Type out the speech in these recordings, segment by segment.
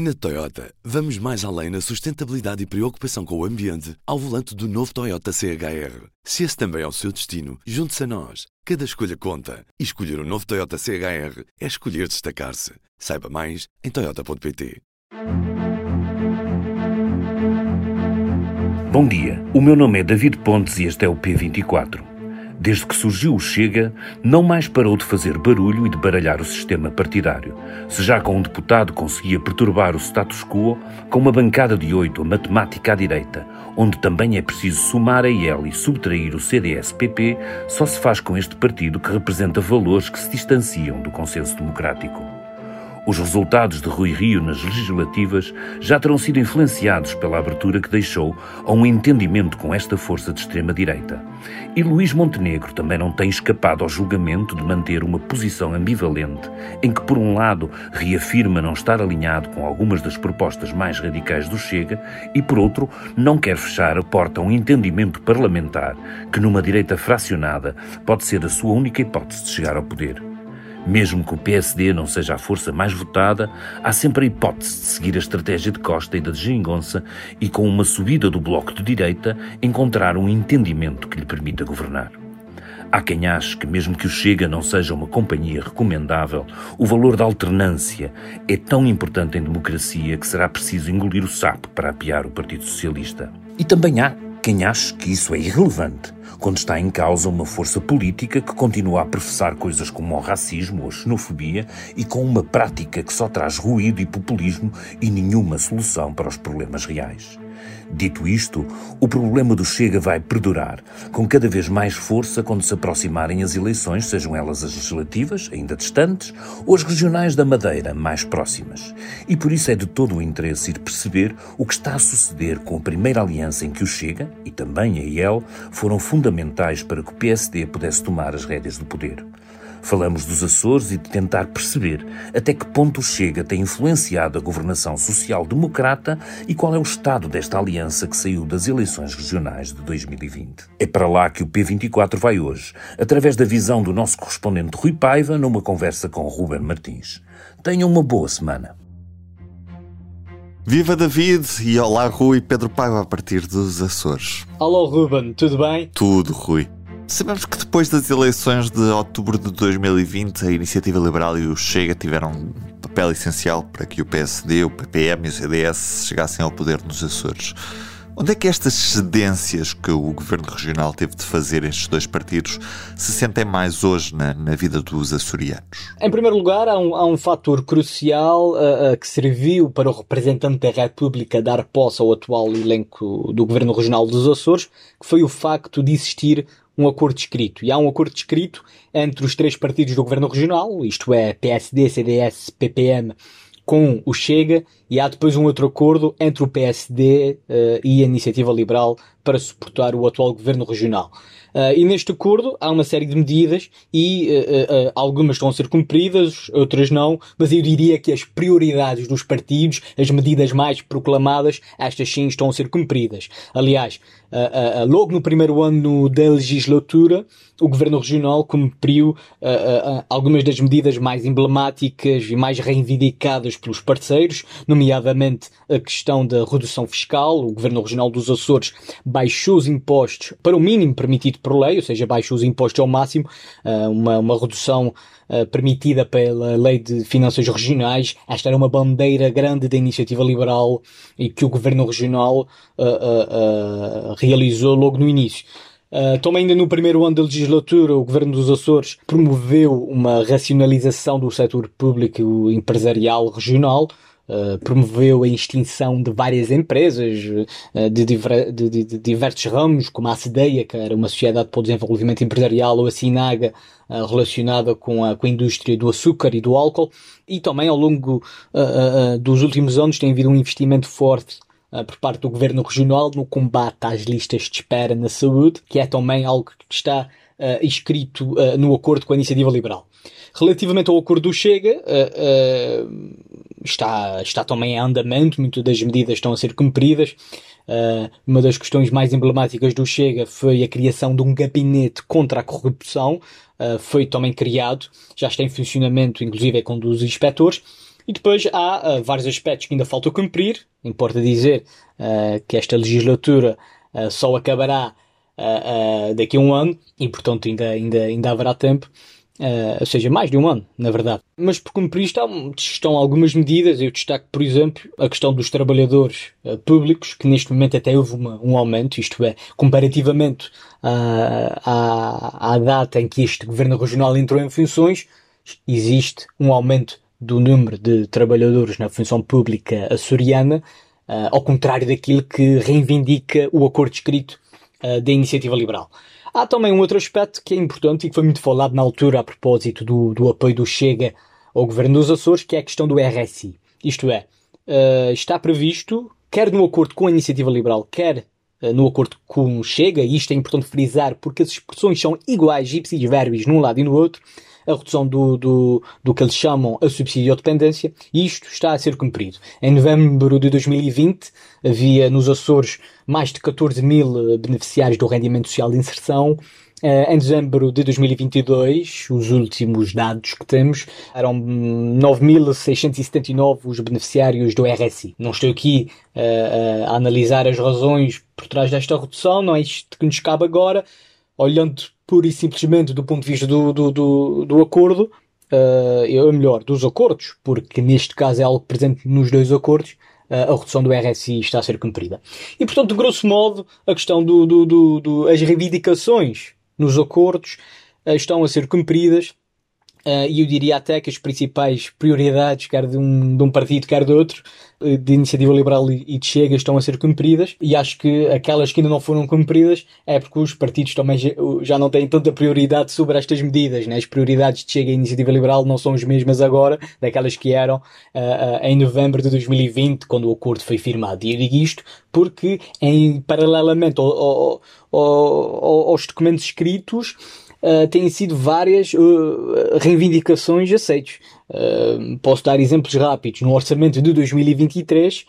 Na Toyota, vamos mais além na sustentabilidade e preocupação com o ambiente ao volante do novo Toyota CHR. Se esse também é o seu destino, junte-se a nós. Cada escolha conta. E escolher o um novo Toyota CHR é escolher destacar-se. Saiba mais em Toyota.pt. Bom dia, o meu nome é David Pontes e este é o P24. Desde que surgiu o Chega, não mais parou de fazer barulho e de baralhar o sistema partidário. Se já com um deputado conseguia perturbar o status quo, com uma bancada de oito, a matemática à direita, onde também é preciso somar a IEL e subtrair o CDS-PP, só se faz com este partido que representa valores que se distanciam do consenso democrático. Os resultados de Rui Rio nas legislativas já terão sido influenciados pela abertura que deixou a um entendimento com esta força de extrema-direita. E Luís Montenegro também não tem escapado ao julgamento de manter uma posição ambivalente, em que, por um lado, reafirma não estar alinhado com algumas das propostas mais radicais do Chega e, por outro, não quer fechar a porta a um entendimento parlamentar que, numa direita fracionada, pode ser a sua única hipótese de chegar ao poder. Mesmo que o PSD não seja a força mais votada, há sempre a hipótese de seguir a estratégia de Costa e da Geringonça e, com uma subida do bloco de direita, encontrar um entendimento que lhe permita governar. Há quem ache que, mesmo que o Chega não seja uma companhia recomendável, o valor da alternância é tão importante em democracia que será preciso engolir o sapo para apiar o Partido Socialista. E também há quem ache que isso é irrelevante quando está em causa uma força política que continua a professar coisas como o racismo ou a xenofobia e com uma prática que só traz ruído e populismo e nenhuma solução para os problemas reais. Dito isto, o problema do Chega vai perdurar, com cada vez mais força quando se aproximarem as eleições, sejam elas as legislativas, ainda distantes, ou as regionais da Madeira, mais próximas. E por isso é de todo o interesse ir perceber o que está a suceder com a primeira aliança em que o Chega, e também a IEL, foram fundamentais para que o PSD pudesse tomar as rédeas do poder. Falamos dos Açores e de tentar perceber até que ponto o Chega tem influenciado a governação social-democrata e qual é o estado desta aliança que saiu das eleições regionais de 2020. É para lá que o P24 vai hoje, através da visão do nosso correspondente Rui Paiva, numa conversa com Ruben Martins. Tenham uma boa semana. Viva David e olá Rui Pedro Paiva a partir dos Açores. Alô Ruben, tudo bem? Tudo, Rui. Sabemos que depois das eleições de outubro de 2020, a Iniciativa Liberal e o Chega tiveram um papel essencial para que o PSD, o PPM e o CDS chegassem ao poder nos Açores. Onde é que estas cedências que o governo regional teve de fazer estes dois partidos se sentem mais hoje na, na vida dos açorianos? Em primeiro lugar, há um, há um fator crucial uh, uh, que serviu para o representante da República dar posse ao atual elenco do governo regional dos Açores, que foi o facto de existir um acordo escrito. E há um acordo escrito entre os três partidos do governo regional, isto é, PSD, CDS, PPM, com o Chega, e há depois um outro acordo entre o PSD uh, eh, e a Iniciativa Liberal para suportar o atual governo regional. Uh, e neste acordo há uma série de medidas e uh, algumas estão a ser cumpridas, outras não, mas eu diria que as prioridades dos partidos, as medidas mais proclamadas, estas sim estão a ser cumpridas. Aliás, logo no primeiro ano da legislatura, o Governo Regional cumpriu algumas das medidas mais emblemáticas e mais reivindicadas pelos parceiros, nomeadamente a questão da redução fiscal. O Governo Regional dos Açores baixou os impostos para o mínimo permitido por lei, ou seja, baixou os impostos ao máximo, uma, uma redução permitida pela Lei de Finanças Regionais. Esta era uma bandeira grande da iniciativa liberal e que o Governo Regional realizou logo no início. Uh, também ainda no primeiro ano da legislatura, o Governo dos Açores promoveu uma racionalização do setor público empresarial regional, Uh, promoveu a extinção de várias empresas uh, de, de, de, de, diversos ramos, como a ACDEIA, que era uma sociedade para o desenvolvimento empresarial, ou a Sinaga, uh, relacionada com a, com a indústria do açúcar e do álcool. E também, ao longo dos últimos anos, tem havido um investimento forte por parte do governo regional no combate às listas de espera na saúde, que é também algo que está uh, escrito uh, no acordo com a Iniciativa Liberal. Relativamente ao acordo do Chega, está, está também em andamento, muitas das medidas estão a ser cumpridas. Uma das questões mais emblemáticas do Chega foi a criação de um gabinete contra a corrupção. Foi também criado, já está em funcionamento, inclusive é com dos inspectores. E depois há uh, vários aspectos que ainda faltam cumprir. Importa dizer uh, que esta legislatura uh, só acabará daqui a um ano e, portanto, ainda, ainda, ainda haverá tempo. ou seja, mais de um ano, na verdade. Mas por cumprir estão, estão algumas medidas. Eu destaco, por exemplo, a questão dos trabalhadores públicos, que neste momento até houve uma, um aumento, isto é, comparativamente à, à data em que este governo regional entrou em funções, existe um aumento do número de trabalhadores na função pública açoriana, uh, ao contrário daquilo que reivindica o acordo escrito uh, da iniciativa liberal. Há também um outro aspecto que é importante e que foi muito falado na altura a propósito do, do apoio do Chega ao governo dos Açores, que é a questão do RSI. Isto é, uh, está previsto, quer no acordo com a iniciativa liberal, quer no acordo com o Chega, e isto é importante frisar porque as expressões são iguais, ipsis verbis, num lado e no outro, a redução do, do, do que eles chamam a subsídio dependência, e isto está a ser cumprido. Em novembro de 2020, havia nos Açores mais de 14 mil beneficiários do rendimento social de inserção, Uh, em dezembro de 2022, os últimos dados que temos, eram 9.679 os beneficiários do RSI. Não estou aqui uh, a analisar as razões por trás desta redução, não é isto que nos cabe agora. Olhando pura e simplesmente do ponto de vista do, do, do, do acordo, uh, melhor, dos acordos, porque neste caso é algo presente nos dois acordos, uh, a redução do RSI está a ser cumprida. E portanto, grosso modo, a questão do, do, do, do as reivindicações nos acordos uh, estão a ser cumpridas e eu diria até que as principais prioridades, quer de um, de um partido, quer de outro, uh, de iniciativa liberal e, de Chega, estão a ser cumpridas. E acho que aquelas que ainda não foram cumpridas é porque os partidos também já, não têm tanta prioridade sobre estas medidas. Né? As prioridades de Chega e iniciativa liberal não são as mesmas agora daquelas que eram uh, em novembro de 2020, quando o acordo foi firmado. E eu digo isto porque, em paralelamente ao, ao, ao, aos documentos escritos, uh, têm sido várias uh, reivindicações aceitos. Uh, posso dar exemplos rápidos. No orçamento de 2023,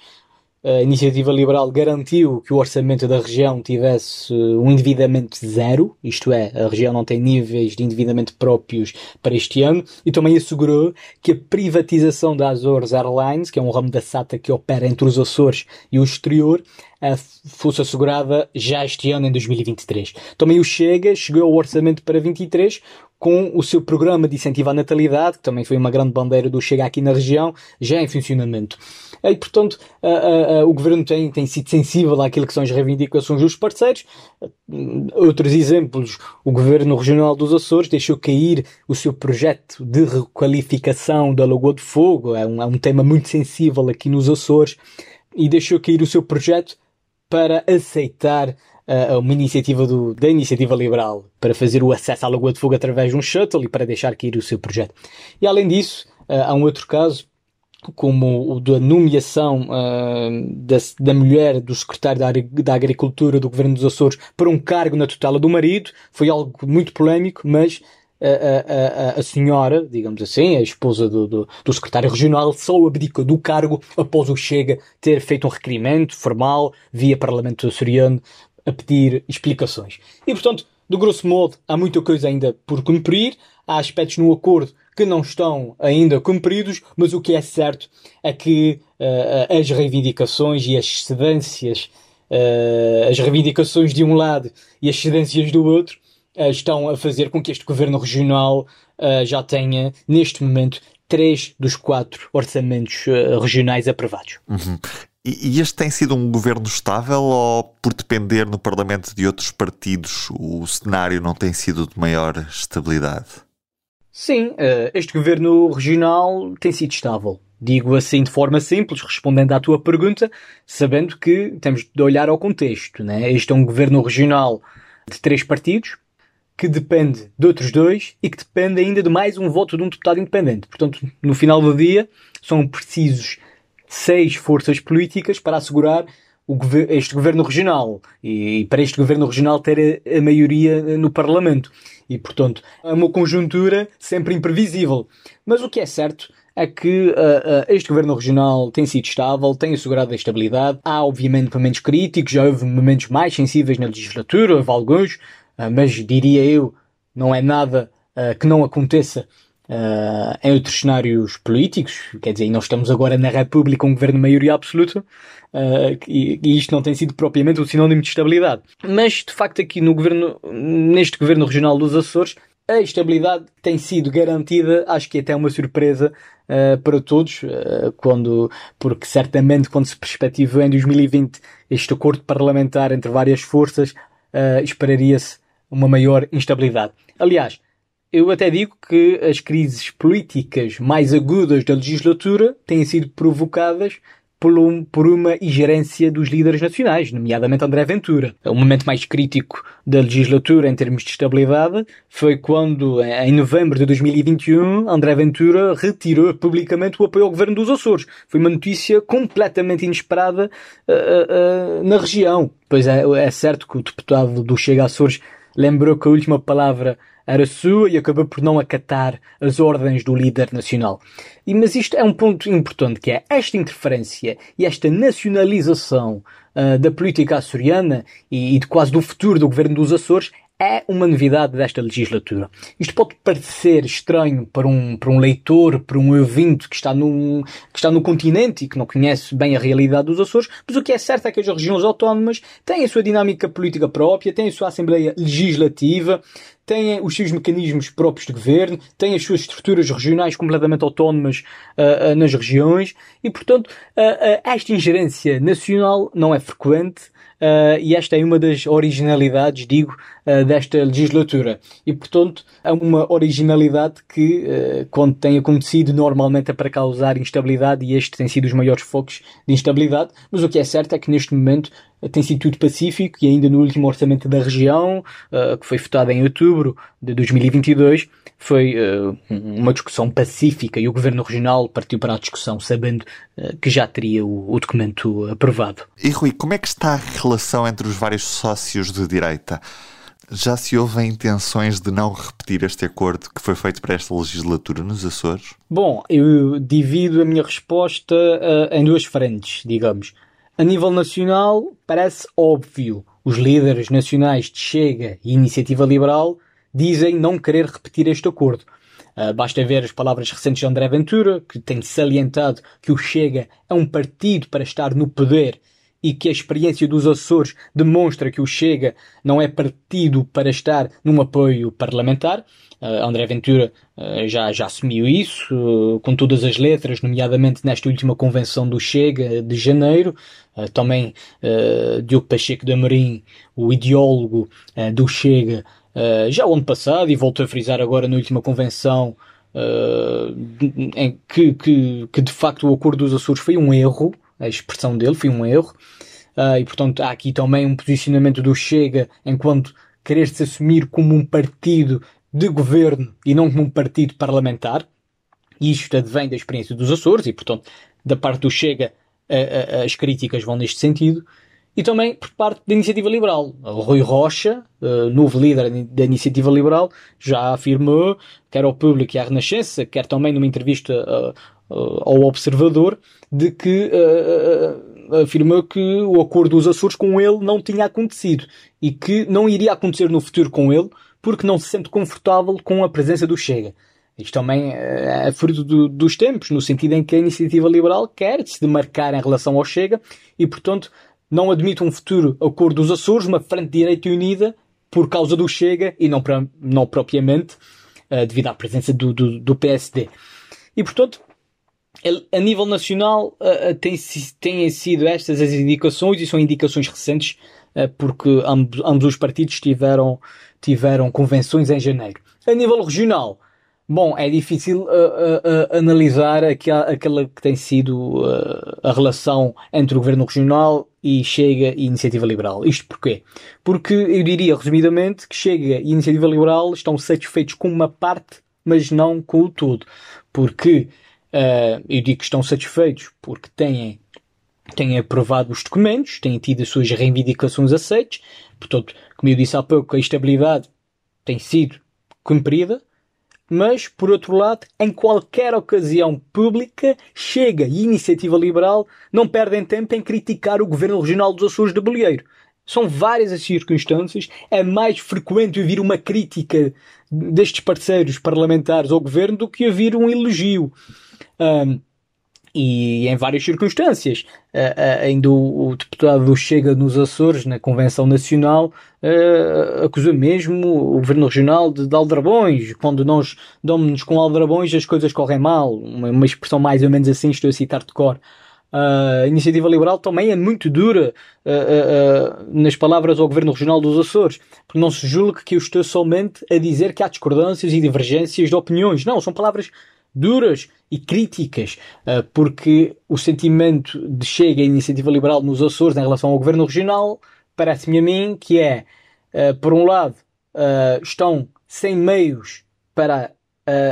a iniciativa liberal garantiu que o orçamento da região tivesse um endividamento zero, isto é, a região não tem níveis de endividamento próprios para este ano, e também assegurou que a privatização da Azores Airlines, que é um ramo da SATA que opera entre os Açores e o exterior, fosse assegurada já este ano, em 2023. Também o Chega chegou ao orçamento para 23 com o seu programa de incentivo à natalidade, que também foi uma grande bandeira do Chega aqui na região, já em funcionamento. E, portanto, o governo tem, tem sido sensível àquilo que são as reivindicações dos parceiros. Outros exemplos, o governo regional dos Açores deixou cair o seu projeto de requalificação da Lagoa de Fogo, é um, é um tema muito sensível aqui nos Açores, e deixou cair o seu projeto para aceitar uma iniciativa do, da iniciativa liberal para fazer o acesso à Lagoa de Fogo através de um shuttle e para deixar cair o seu projeto. E além disso, há um outro caso, como o da nomeação uh, da, da, mulher do secretário da, da, Agricultura do Governo dos Açores para um cargo na tutela do marido. Foi algo muito polémico, mas a, a, a, senhora, digamos assim, a esposa do, do, do, secretário regional, só abdicou do cargo após o Chega ter feito um requerimento formal via Parlamento açoriano a pedir explicações. E, portanto, de grosso modo, há muita coisa ainda por cumprir, há aspectos no acordo que não estão ainda cumpridos, mas o que é certo é que uh, as reivindicações e as cedências, uh, as reivindicações de um lado e as cedências do outro, uh, estão a fazer com que este governo regional já tenha, neste momento, três dos quatro orçamentos regionais aprovados. Uhum. E, este tem sido um governo estável ou, por depender no Parlamento de outros partidos, o cenário não tem sido de maior estabilidade? Sim, este governo regional tem sido estável. Digo assim de forma simples, respondendo à tua pergunta, sabendo que temos de olhar ao contexto. Né? Este é um governo regional de três partidos, que depende de outros dois e que depende ainda de mais um voto de um deputado independente. Portanto, no final do dia, são precisos seis forças políticas para assegurar gover este governo regional e, e, para este governo regional ter a, a, maioria no Parlamento. E, portanto, é uma conjuntura sempre imprevisível. Mas o que é certo é que uh, uh, este governo regional tem sido estável, tem assegurado a estabilidade. Há, obviamente, momentos críticos, já houve momentos mais sensíveis na legislatura, houve alguns, ah, mas diria eu, não é nada uh, que não aconteça Uh, em outros cenários políticos, quer dizer, nós estamos agora na República um governo de maioria absoluta, uh, e, e, isto não tem sido propriamente um sinónimo de estabilidade. Mas, de facto, aqui no governo, neste governo regional dos Açores, a estabilidade tem sido garantida, acho que até uma surpresa uh, para todos, quando, porque certamente quando se perspectiva em 2020 este acordo parlamentar entre várias forças, esperaria-se uma maior instabilidade. Aliás, eu até digo que as crises políticas mais agudas da legislatura têm sido provocadas por, um, por uma ingerência dos líderes nacionais, nomeadamente André Ventura. O momento mais crítico da legislatura em termos de estabilidade foi quando, em novembro de 2021, André Ventura retirou publicamente o apoio ao governo dos Açores. Foi uma notícia completamente inesperada uh, uh, na região. Pois é, é certo que o deputado do Chega Açores lembrou que a última palavra era sua e acabou por não acatar as ordens do líder nacional. E, mas isto é um ponto importante, que é esta interferência e esta nacionalização uh, da política açoriana e, e de quase do futuro do governo dos Açores é uma novidade desta legislatura. Isto pode parecer estranho para um, para um leitor, para um ouvinte que está, num, que está no continente e que não conhece bem a realidade dos Açores, mas o que é certo é que as regiões autónomas têm a sua dinâmica política própria, têm a sua Assembleia Legislativa, têm os seus mecanismos próprios de governo, têm as suas estruturas regionais completamente autónomas uh, uh, nas regiões e, portanto, uh, esta ingerência nacional não é frequente Uh, e esta é uma das originalidades, digo, uh, desta legislatura. E, portanto, é uma originalidade que, uh, quando tem acontecido, normalmente é para causar instabilidade e este tem sido os maiores focos de instabilidade. Mas o que é certo é que neste momento tem sido tudo pacífico e ainda no último orçamento da região, que foi votado em outubro de 2022, foi uh, uma discussão pacífica e o Governo Regional partiu para a discussão sabendo uh, que já teria o, o, documento aprovado. E Rui, como é que está a relação entre os vários sócios de direita? Já se houve intenções de não repetir este acordo que foi feito para esta legislatura nos Açores? Bom, eu divido a minha resposta uh, em duas frentes, digamos. A nível nacional, parece óbvio. Os líderes nacionais de Chega e Iniciativa Liberal dizem não querer repetir este acordo. Uh, basta ver as palavras recentes de André Ventura, que tem salientado que o Chega é um partido para estar no poder e que a experiência dos Açores demonstra que o Chega não é partido para estar num apoio parlamentar. Uh, André Ventura uh, já, já assumiu isso, uh, com todas as letras, nomeadamente nesta última convenção do Chega de janeiro. também Diogo Pacheco de Amorim, o ideólogo do Chega, uh, já o ano passado, e voltou a frisar agora na última convenção, uh, em que, que, que, de facto o acordo dos Açores foi um erro, a expressão dele foi um erro, uh, e portanto há aqui também um posicionamento do Chega enquanto querer-se assumir como um partido de governo e não como um partido parlamentar. E isto advém da experiência dos Açores e, portanto, da parte do Chega, as críticas vão neste sentido e também por parte da Iniciativa Liberal. O Rui Rocha, uh, novo líder da Iniciativa Liberal, já afirmou, quer ao público e à Renascença, quer também numa entrevista uh, uh, ao Observador, de que afirmou que o acordo dos Açores com ele não tinha acontecido e que não iria acontecer no futuro com ele porque não se sente confortável com a presença do Chega. Isto também é fruto do, dos tempos, no sentido em que a iniciativa liberal quer se demarcar em relação ao Chega e, portanto, não admite um futuro acordo dos Açores, uma frente direita unida por causa do Chega e não, não propriamente uh, devido à presença do, do, do, PSD. E portanto, a nível nacional uh, tem, têm sido estas as indicações e são indicações recentes uh, porque ambos, ambos os partidos tiveram, tiveram convenções em janeiro. A nível regional, Bom, é difícil uh, uh, uh, analisar aquela, que tem sido a relação entre o Governo Regional e Chega e Iniciativa Liberal. Isto porquê? Porque eu diria, resumidamente, que Chega e Iniciativa Liberal estão satisfeitos com uma parte, mas não com o todo. Porque, eu digo que estão satisfeitos porque têm, têm aprovado os documentos, têm tido as suas reivindicações aceites, portanto, como eu disse há pouco, a estabilidade tem sido cumprida, mas, por outro lado, em qualquer ocasião pública, Chega e Iniciativa Liberal não perdem tempo em criticar o Governo Regional dos Açores de Bolieiro. São várias as circunstâncias, é mais frequente ouvir uma crítica destes parceiros parlamentares ao governo do que haver um elogio. Um, e em várias circunstâncias. Uh, uh, ainda o, o, deputado do Chega nos Açores, na Convenção Nacional, uh, acusa mesmo o Governo Regional de, de aldrabões. Quando nós damos-nos com aldrabões, as coisas correm mal. Uma, uma, expressão mais ou menos assim, estou a citar de cor. a iniciativa liberal também é muito dura nas palavras ao Governo Regional dos Açores, porque não se julgue que eu estou somente a dizer que há discordâncias e divergências de opiniões. Não, são palavras duras e críticas, uh, porque o sentimento de chega à iniciativa liberal nos Açores em relação ao governo regional parece-me a mim que é, uh, por um lado, uh, estão sem meios para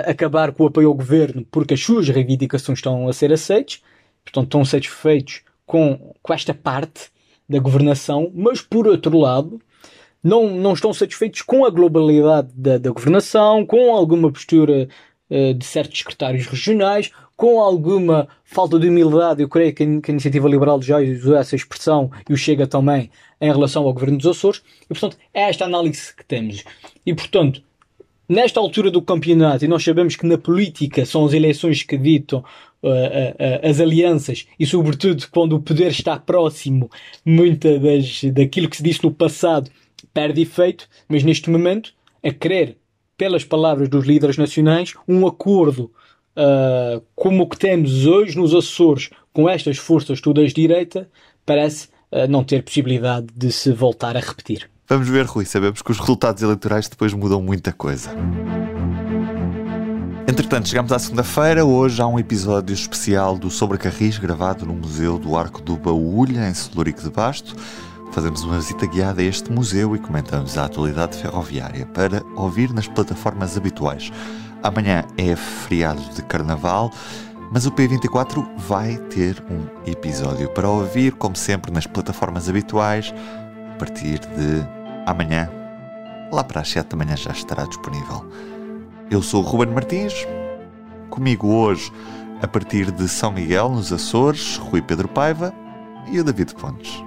acabar com o apoio ao governo porque as suas reivindicações estão a ser aceitas, portanto estão satisfeitos com, com esta parte da governação, mas por outro lado, não, não estão satisfeitos com a globalidade da, da governação, com alguma postura eh, de certos secretários regionais, com alguma falta de humildade, eu creio que a Iniciativa Liberal já usou essa expressão e o Chega também em relação ao Governo dos Açores, e portanto é esta análise que temos. E portanto, nesta altura do campeonato, e nós sabemos que na política são as eleições que ditam uh, uh, uh, as alianças, e sobretudo quando o poder está próximo, muita das, daquilo que se disse no passado perde efeito, mas neste momento, a querer pelas palavras dos líderes nacionais, um acordo uh, como o que temos hoje nos Açores com estas forças todas de direita parece uh, não ter possibilidade de se voltar a repetir. Vamos ver, Rui. Sabemos que os resultados eleitorais depois mudam muita coisa. Entretanto, chegamos à segunda-feira. Hoje há um episódio especial do Sobre Carris gravado no Museu do Arco do Baúlha, em Celúrico de Basto fazemos uma visita guiada a este museu e comentamos a atualidade ferroviária para ouvir nas plataformas habituais. Amanhã é feriado de carnaval, mas o P24 vai ter um episódio para ouvir, como sempre, nas plataformas habituais, a partir de amanhã. Lá para as 7 da manhã já estará disponível. Eu sou o Ruben Martins, comigo hoje, a partir de São Miguel, nos Açores, Rui Pedro Paiva e o David Pontes.